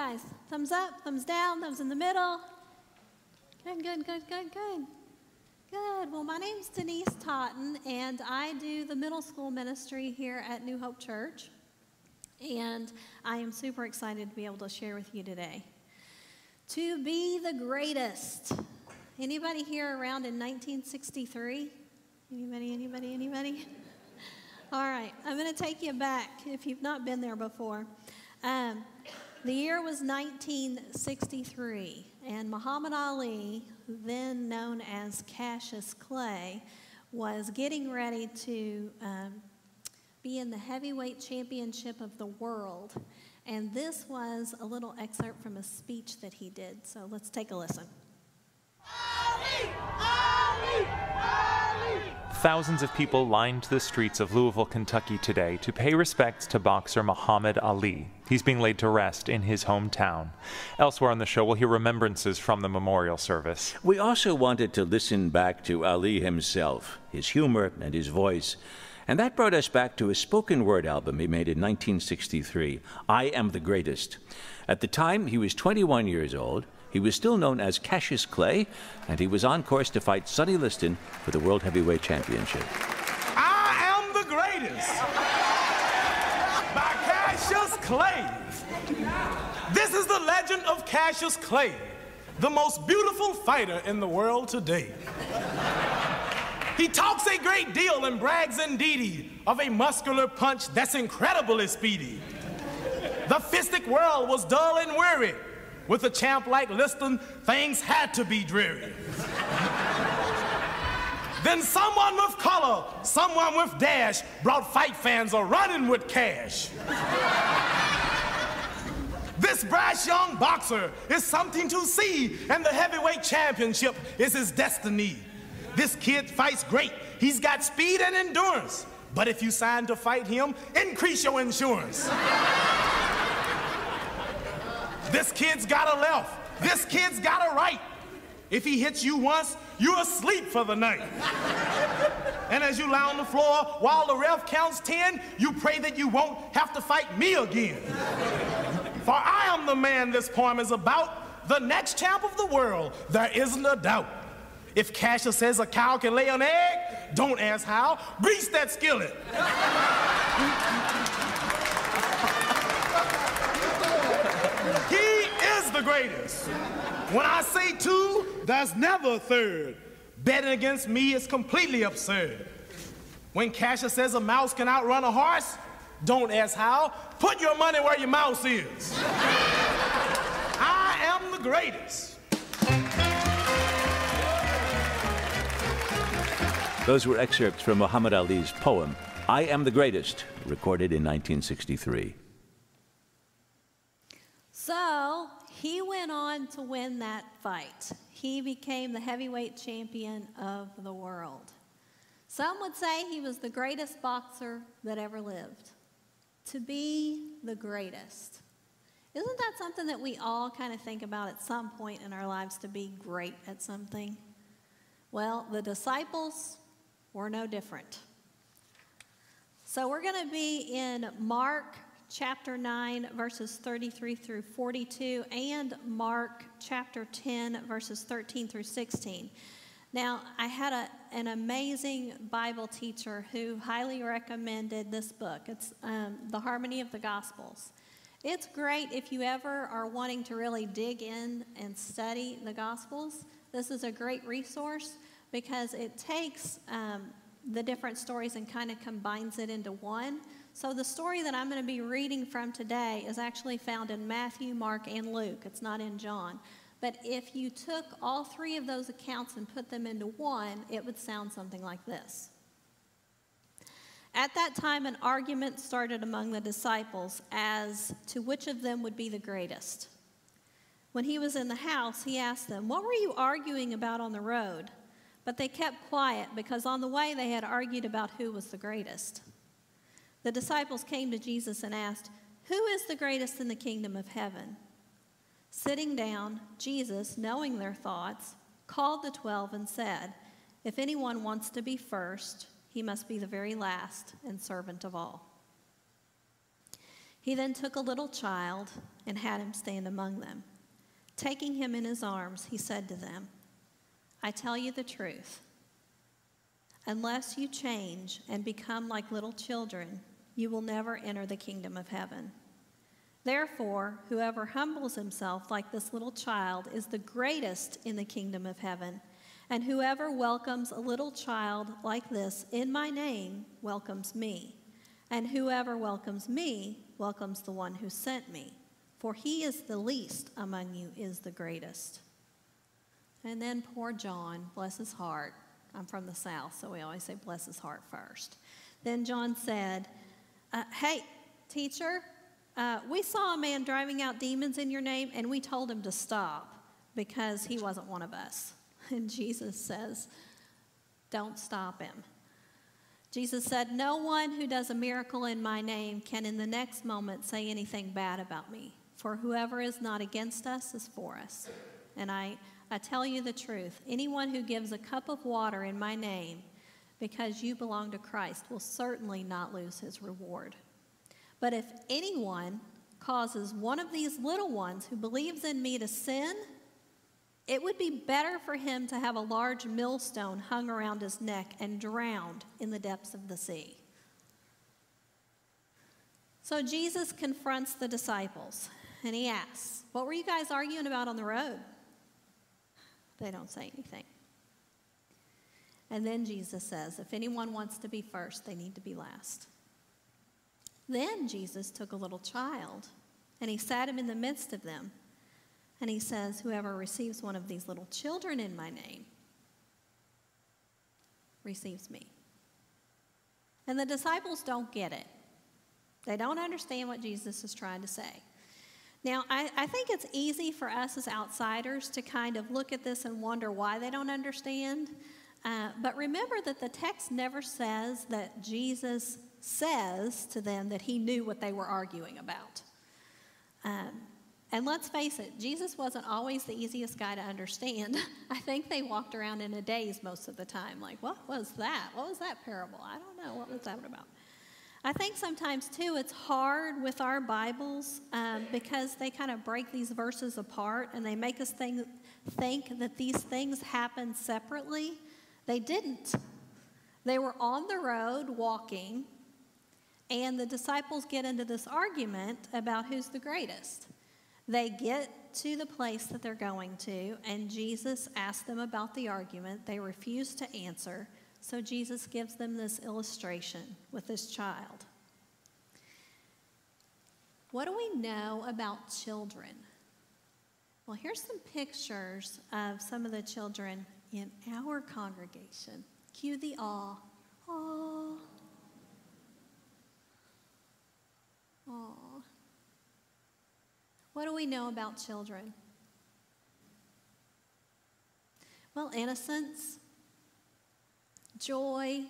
Guys? Thumbs up, thumbs down, thumbs in the middle. Good, good, good, good, good. Good. Well, my name's Denise Totten, and I do the middle school ministry here at New Hope Church. And I am super excited to be able to share with you today. To be the greatest. Anybody here around in 1963? Anybody, anybody, anybody? All right, I'm going to take you back if you've not been there before. Um, the year was 1963, and Muhammad Ali, then known as Cassius Clay, was getting ready to um, be in the heavyweight championship of the world. And this was a little excerpt from a speech that he did. So let's take a listen. Ali! Thousands of people lined the streets of Louisville, Kentucky today to pay respects to boxer Muhammad Ali. He's being laid to rest in his hometown. Elsewhere on the show, we'll hear remembrances from the memorial service. We also wanted to listen back to Ali himself, his humor and his voice. And that brought us back to a spoken word album he made in 1963, I Am the Greatest. At the time, he was 21 years old. He was still known as Cassius Clay, and he was on course to fight Sonny Liston for the World Heavyweight Championship. I am the greatest. By Cassius Clay. This is the legend of Cassius Clay, the most beautiful fighter in the world today. He talks a great deal and brags indeedy of a muscular punch that's incredibly speedy. The fistic world was dull and weary. With a champ like Liston, things had to be dreary. then someone with color, someone with dash, brought fight fans a running with cash. This brash young boxer is something to see, and the heavyweight championship is his destiny. This kid fights great. He's got speed and endurance. But if you sign to fight him, increase your insurance. This kid's got a left. This kid's got a right. If he hits you once, you're asleep for the night. and as you lie on the floor while the ref counts 10, you pray that you won't have to fight me again. For I am the man this poem is about, the next champ of the world, there isn't a doubt. If Cassius says a cow can lay an egg, don't ask how, grease that skillet. he is the greatest. When I say two, there's never a third. Betting against me is completely absurd. When Cassius says a mouse can outrun a horse, don't ask how, put your money where your mouse is. I am the greatest. Those were excerpts from Muhammad Ali's poem, I Am the Greatest, recorded in 1963. So he went on to win that fight. He became the heavyweight champion of the world. Some would say he was the greatest boxer that ever lived. To be the greatest. Isn't that something that we all kind of think about at some point in our lives to be great at something? Well, the disciples were no different. So we're going to be in Mark chapter 9, verses 33 through 42, and Mark chapter 10, verses 13 through 16. Now, I had a, an amazing Bible teacher who highly recommended this book. It's um, The Harmony of the Gospels. It's great if you ever are wanting to really dig in and study the Gospels. This is a great resource because it takes um, the different stories and kind of combines it into one. So, the story that I'm going to be reading from today is actually found in Matthew, Mark, and Luke. It's not in John. But if you took all three of those accounts and put them into one, it would sound something like this at that time, an argument started among the disciples as to which of them would be the greatest. When he was in the house, he asked them, What were you arguing about on the road? But they kept quiet because on the way they had argued about who was the greatest. The disciples came to Jesus and asked, Who is the greatest in the kingdom of heaven? Sitting down, Jesus, knowing their thoughts, called the twelve and said, If anyone wants to be first, he must be the very last and servant of all. He then took a little child and had him stand among them. Taking him in his arms, he said to them, I tell you the truth. Unless you change and become like little children, you will never enter the kingdom of heaven. Therefore, whoever humbles himself like this little child is the greatest in the kingdom of heaven. And whoever welcomes a little child like this in my name welcomes me. And whoever welcomes me welcomes the one who sent me. For he is the least among you, is the greatest. And then poor John, bless his heart. I'm from the South, so we always say bless his heart first. Then John said, uh, Hey, teacher, uh, we saw a man driving out demons in your name, and we told him to stop because he wasn't one of us. And Jesus says, Don't stop him. Jesus said, No one who does a miracle in my name can in the next moment say anything bad about me, for whoever is not against us is for us. And I, I tell you the truth anyone who gives a cup of water in my name because you belong to Christ will certainly not lose his reward. But if anyone causes one of these little ones who believes in me to sin, it would be better for him to have a large millstone hung around his neck and drowned in the depths of the sea. So Jesus confronts the disciples and he asks, What were you guys arguing about on the road? They don't say anything. And then Jesus says, If anyone wants to be first, they need to be last. Then Jesus took a little child and he sat him in the midst of them. And he says, Whoever receives one of these little children in my name receives me. And the disciples don't get it. They don't understand what Jesus is trying to say. Now, I, I, think it's easy for us as outsiders to kind of look at this and wonder why they don't understand. Uh, but remember that the text never says that Jesus says to them that he knew what they were arguing about. Um, and let's face it, Jesus wasn't always the easiest guy to understand. I think they walked around in a daze most of the time, like, what was that? What was that parable? I don't know. What was that about? I think sometimes, too, it's hard with our Bibles um, because they kind of break these verses apart and they make us think, think that these things happen separately. They didn't. They were on the road walking, and the disciples get into this argument about who's the greatest. They get to the place that they're going to, and Jesus asks them about the argument. They refuse to answer, so Jesus gives them this illustration with this child. What do we know about children? Well, here's some pictures of some of the children in our congregation. Cue the awe. Aw. Aw. What do we know about children? Well, innocence, joy,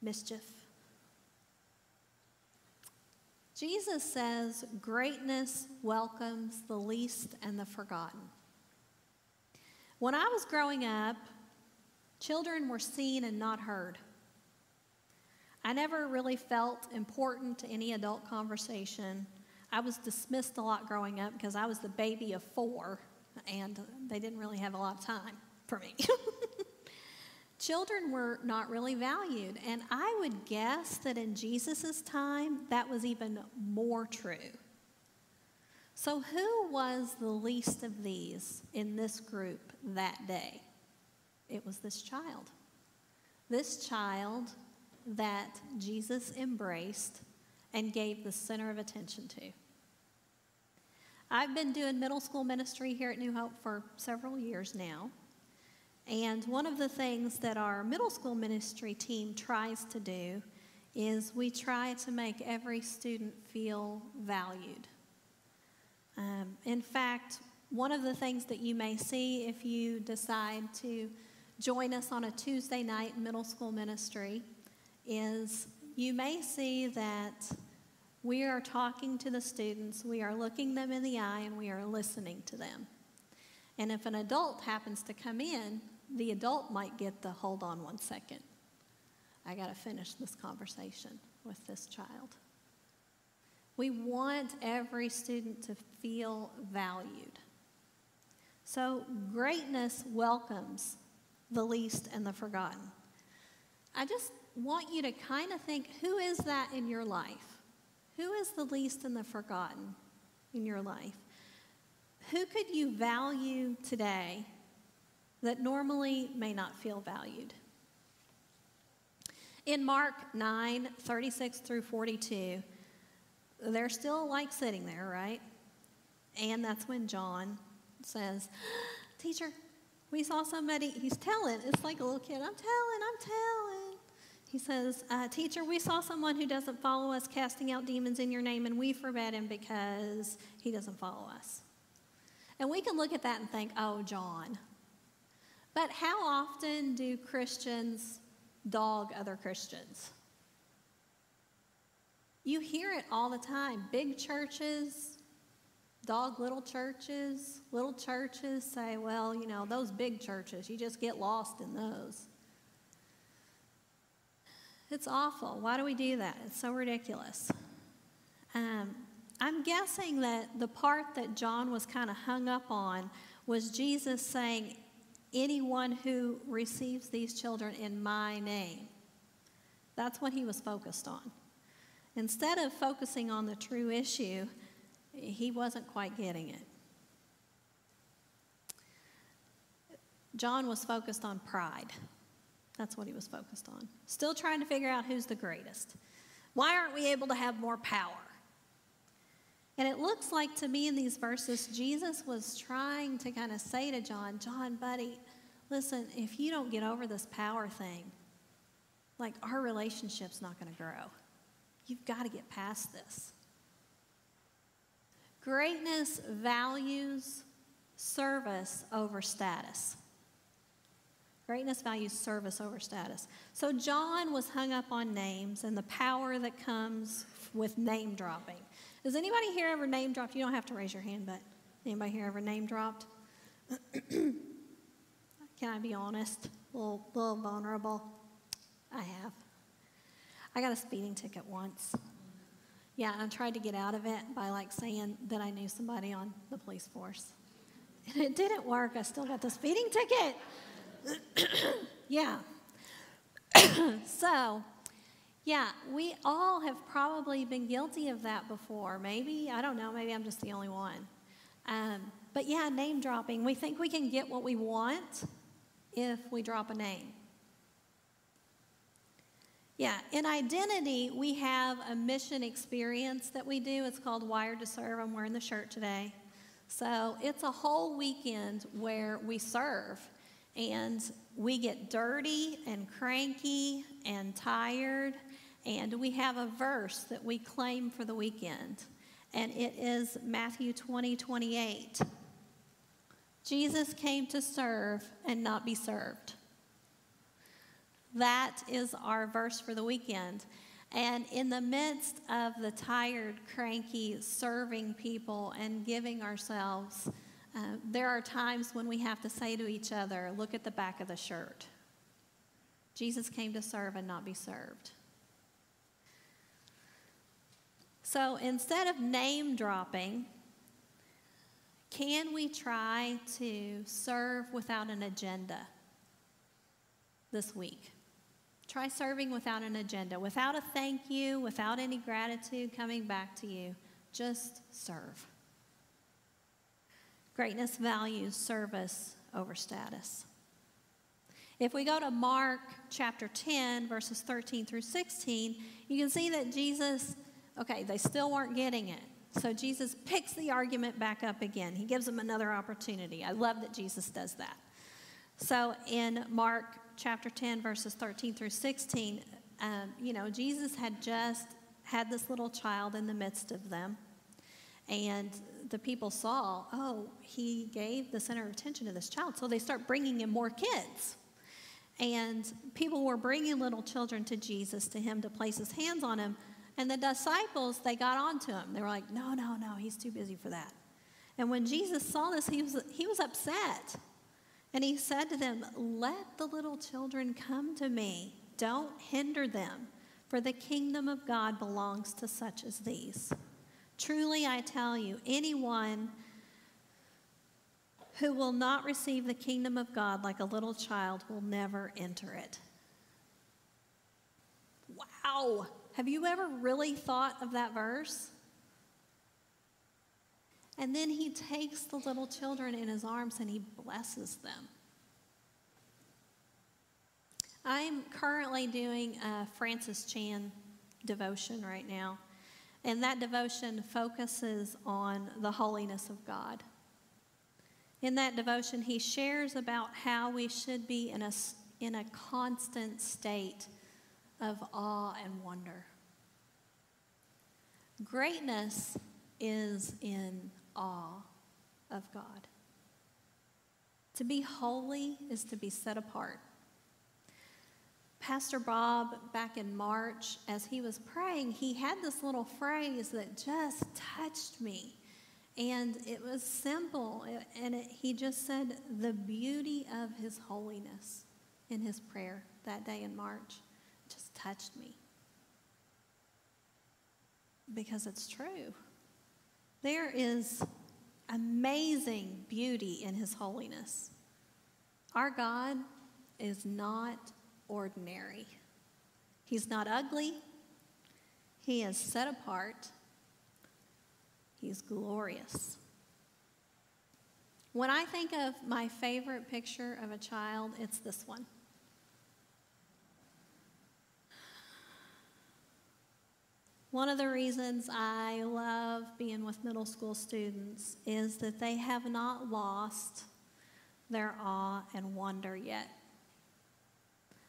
mischief. Jesus says greatness welcomes the least and the forgotten. When I was growing up, children were seen and not heard. I never really felt important to any adult conversation. I was dismissed a lot growing up because I was the baby of four, and they didn't really have a lot of time for me. Children were not really valued, and I would guess that in Jesus' time, that was even more true. So, who was the least of these in this group that day? It was this child. This child that Jesus embraced and gave the center of attention to. I've been doing middle school ministry here at New Hope for several years now. And one of the things that our middle school ministry team tries to do is we try to make every student feel valued. Um, in fact, one of the things that you may see if you decide to join us on a Tuesday night middle school ministry is you may see that we are talking to the students, we are looking them in the eye, and we are listening to them. And if an adult happens to come in, the adult might get the hold on one second. I got to finish this conversation with this child. We want every student to feel valued. So, greatness welcomes the least and the forgotten. I just want you to kind of think who is that in your life? Who is the least and the forgotten in your life? Who could you value today that normally may not feel valued? In Mark 9 36 through 42, they're still like sitting there, right? And that's when John says, Teacher, we saw somebody, he's telling, it's like a little kid, I'm telling, I'm telling. He says, uh, Teacher, we saw someone who doesn't follow us casting out demons in your name, and we forbade him because he doesn't follow us. And we can look at that and think, oh, John. But how often do Christians dog other Christians? You hear it all the time. Big churches dog little churches. Little churches say, well, you know, those big churches, you just get lost in those. It's awful. Why do we do that? It's so ridiculous. Um, I'm guessing that the part that John was kind of hung up on was Jesus saying, anyone who receives these children in my name. That's what he was focused on. Instead of focusing on the true issue, he wasn't quite getting it. John was focused on pride. That's what he was focused on. Still trying to figure out who's the greatest. Why aren't we able to have more power? And it looks like to me in these verses, Jesus was trying to kind of say to John, John, buddy, listen, if you don't get over this power thing, like our relationship's not going to grow. You've got to get past this. Greatness values service over status. Greatness values service over status. So John was hung up on names and the power that comes with name dropping. Has anybody here ever name dropped? You don't have to raise your hand, but anybody here ever name dropped? Can I be honest? A little, little vulnerable? I have. I got a speeding ticket once. Yeah, I tried to get out of it by like saying that I knew somebody on the police force. And it didn't work. I still got the speeding ticket. yeah. so, yeah, we all have probably been guilty of that before. Maybe, I don't know, maybe I'm just the only one. Um, but yeah, name dropping. We think we can get what we want if we drop a name. Yeah, in identity, we have a mission experience that we do. It's called Wired to Serve. I'm wearing the shirt today. So it's a whole weekend where we serve and we get dirty and cranky and tired. And we have a verse that we claim for the weekend, and it is Matthew 20 28. Jesus came to serve and not be served. That is our verse for the weekend. And in the midst of the tired, cranky, serving people and giving ourselves, uh, there are times when we have to say to each other, look at the back of the shirt. Jesus came to serve and not be served. So instead of name dropping, can we try to serve without an agenda this week? Try serving without an agenda, without a thank you, without any gratitude coming back to you. Just serve. Greatness values service over status. If we go to Mark chapter 10, verses 13 through 16, you can see that Jesus, okay, they still weren't getting it. So Jesus picks the argument back up again. He gives them another opportunity. I love that Jesus does that. So in Mark chapter 10, verses 13 through 16, um, you know, Jesus had just had this little child in the midst of them. And the people saw, oh, he gave the center of attention to this child. So they start bringing in more kids. And people were bringing little children to Jesus, to him, to place his hands on him. And the disciples, they got onto him. They were like, no, no, no, he's too busy for that. And when Jesus saw this, he was, he was upset. And he said to them, Let the little children come to me. Don't hinder them, for the kingdom of God belongs to such as these. Truly, I tell you, anyone who will not receive the kingdom of God like a little child will never enter it. Wow. Have you ever really thought of that verse? And then he takes the little children in his arms and he blesses them. I'm currently doing a Francis Chan devotion right now, and that devotion focuses on the holiness of God. In that devotion, he shares about how we should be in a, in a constant state of awe and wonder. Greatness is in awe of God. To be holy is to be set apart. Pastor Bob, back in March, as he was praying, he had this little phrase that just touched me. And it was simple. And it, he just said, the beauty of his holiness in his prayer that day in March just touched me. Because it's true. There is amazing beauty in his holiness. Our God is not ordinary. He's not ugly. He is set apart. He's glorious. When I think of my favorite picture of a child, it's this one. One of the reasons I love being with middle school students is that they have not lost their awe and wonder yet.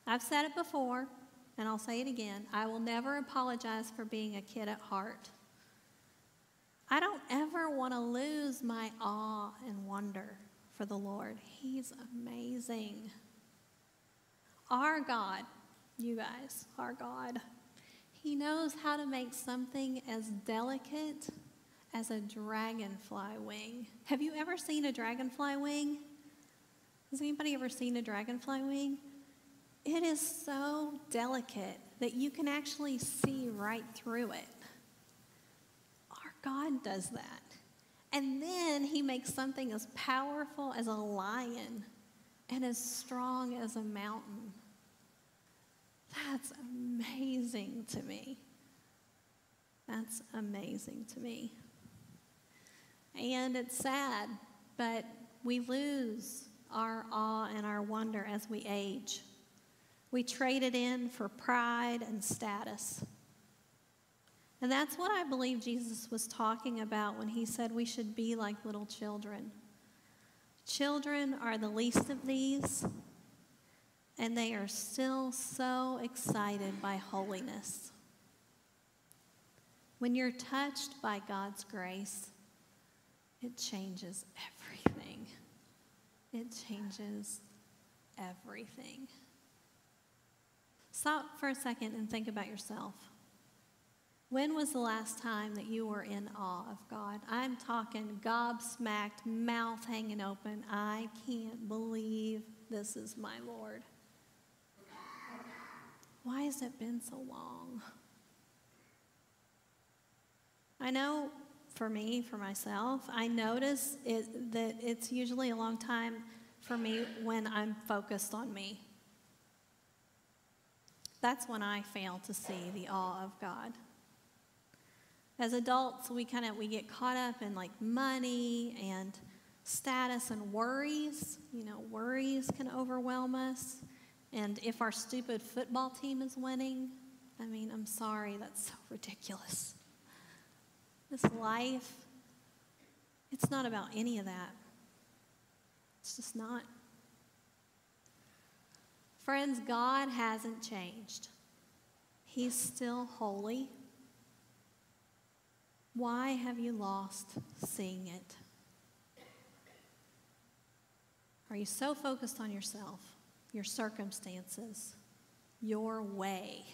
I've said it before, and I'll say it again. I will never apologize for being a kid at heart. I don't ever want to lose my awe and wonder for the Lord. He's amazing. Our God, you guys, our God, He knows how to make something as delicate as a dragonfly wing. Have you ever seen a dragonfly wing? Has anybody ever seen a dragonfly wing? It is so delicate that you can actually see right through it. Our God does that. And then he makes something as powerful as a lion and as strong as a mountain. That's amazing to me. That's amazing to me. And it's sad, but we lose our awe and our wonder as we age. We trade it in for pride and status. And that's what I believe Jesus was talking about when he said we should be like little children. Children are the least of these, and they are still so excited by holiness. When you're touched by God's grace, it changes everything. It changes everything. Stop for a second and think about yourself. When was the last time that you were in awe of God? I'm talking gobsmacked, mouth hanging open. I can't believe this is my Lord. Why has it been so long? I know for me, for myself, I notice it, that it's usually a long time for me when I'm focused on me. That's when I fail to see the awe of God. As adults, we kind of we get caught up in like money and status and worries. You know, worries can overwhelm us. And if our stupid football team is winning, I mean, I'm sorry, that's so ridiculous. This life, it's not about any of that. It's just not. Friends, God hasn't changed. He's still holy. Why have you lost seeing it? Are you so focused on yourself, your circumstances, your way,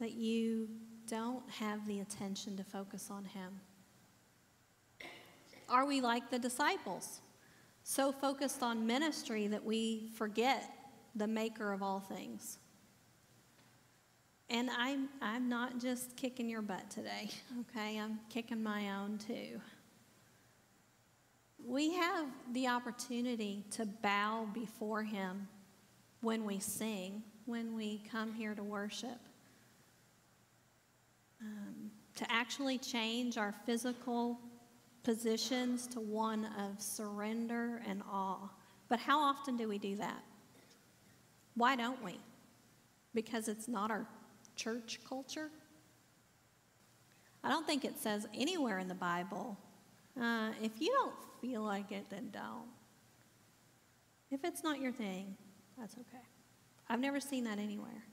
that you don't have the attention to focus on Him? Are we like the disciples, so focused on ministry that we forget the maker of all things? And I'm, I'm not just kicking your butt today, okay? I'm kicking my own too. We have the opportunity to bow before Him when we sing, when we come here to worship, um, to actually change our physical positions to one of surrender and awe. But how often do we do that? Why don't we? Because it's not our church culture? I don't think it says anywhere in the Bible, uh, if you don't feel like it, then don't. If it's not your thing, that's okay. I've never seen that anywhere.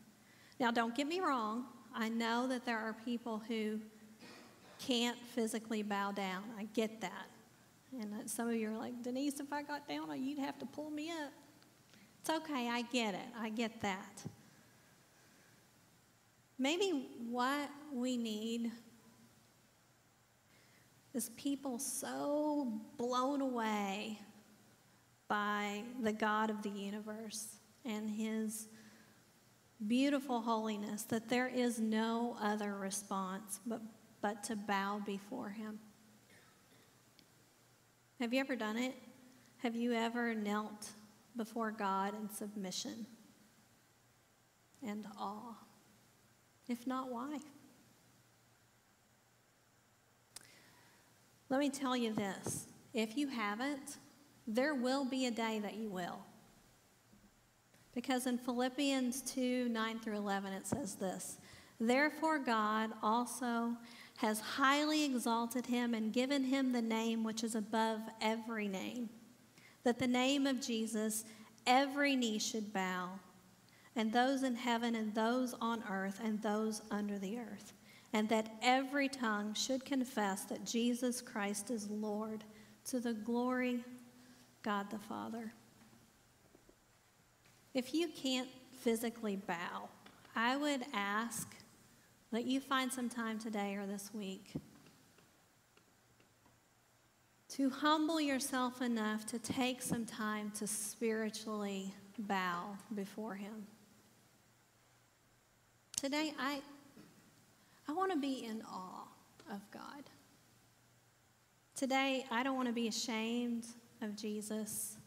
Now, don't get me wrong. I know that there are people who can't physically bow down. I get that. And some of you are like, Denise, if I got down, you'd have to pull me up. It's okay. I get it. I get that. Maybe what we need people so blown away by the God of the universe and his beautiful holiness that there is no other response but, but to bow before him. Have you ever done it? Have you ever knelt before God in submission and awe? If not, why? Let me tell you this if you haven't, there will be a day that you will. Because in Philippians 2 9 through 11, it says this Therefore, God also has highly exalted him and given him the name which is above every name, that the name of Jesus every knee should bow and those in heaven, and those on earth, and those under the earth, and that every tongue should confess that Jesus Christ is Lord to the glory God the Father. If you can't physically bow, I would ask that you find some time today or this week to humble yourself enough to take some time to spiritually bow before Him. Today, I, I want to be in awe of God. Today, I don't want to be ashamed of Jesus.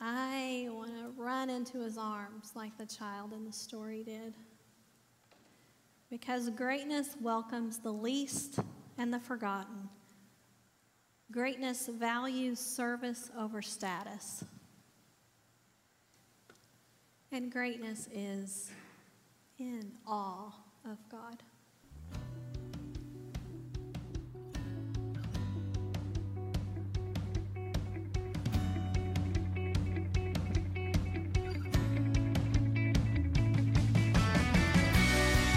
I want to run into his arms like the child in the story did. Because greatness welcomes the least and the forgotten. Greatness values service over status. And greatness is in awe of God.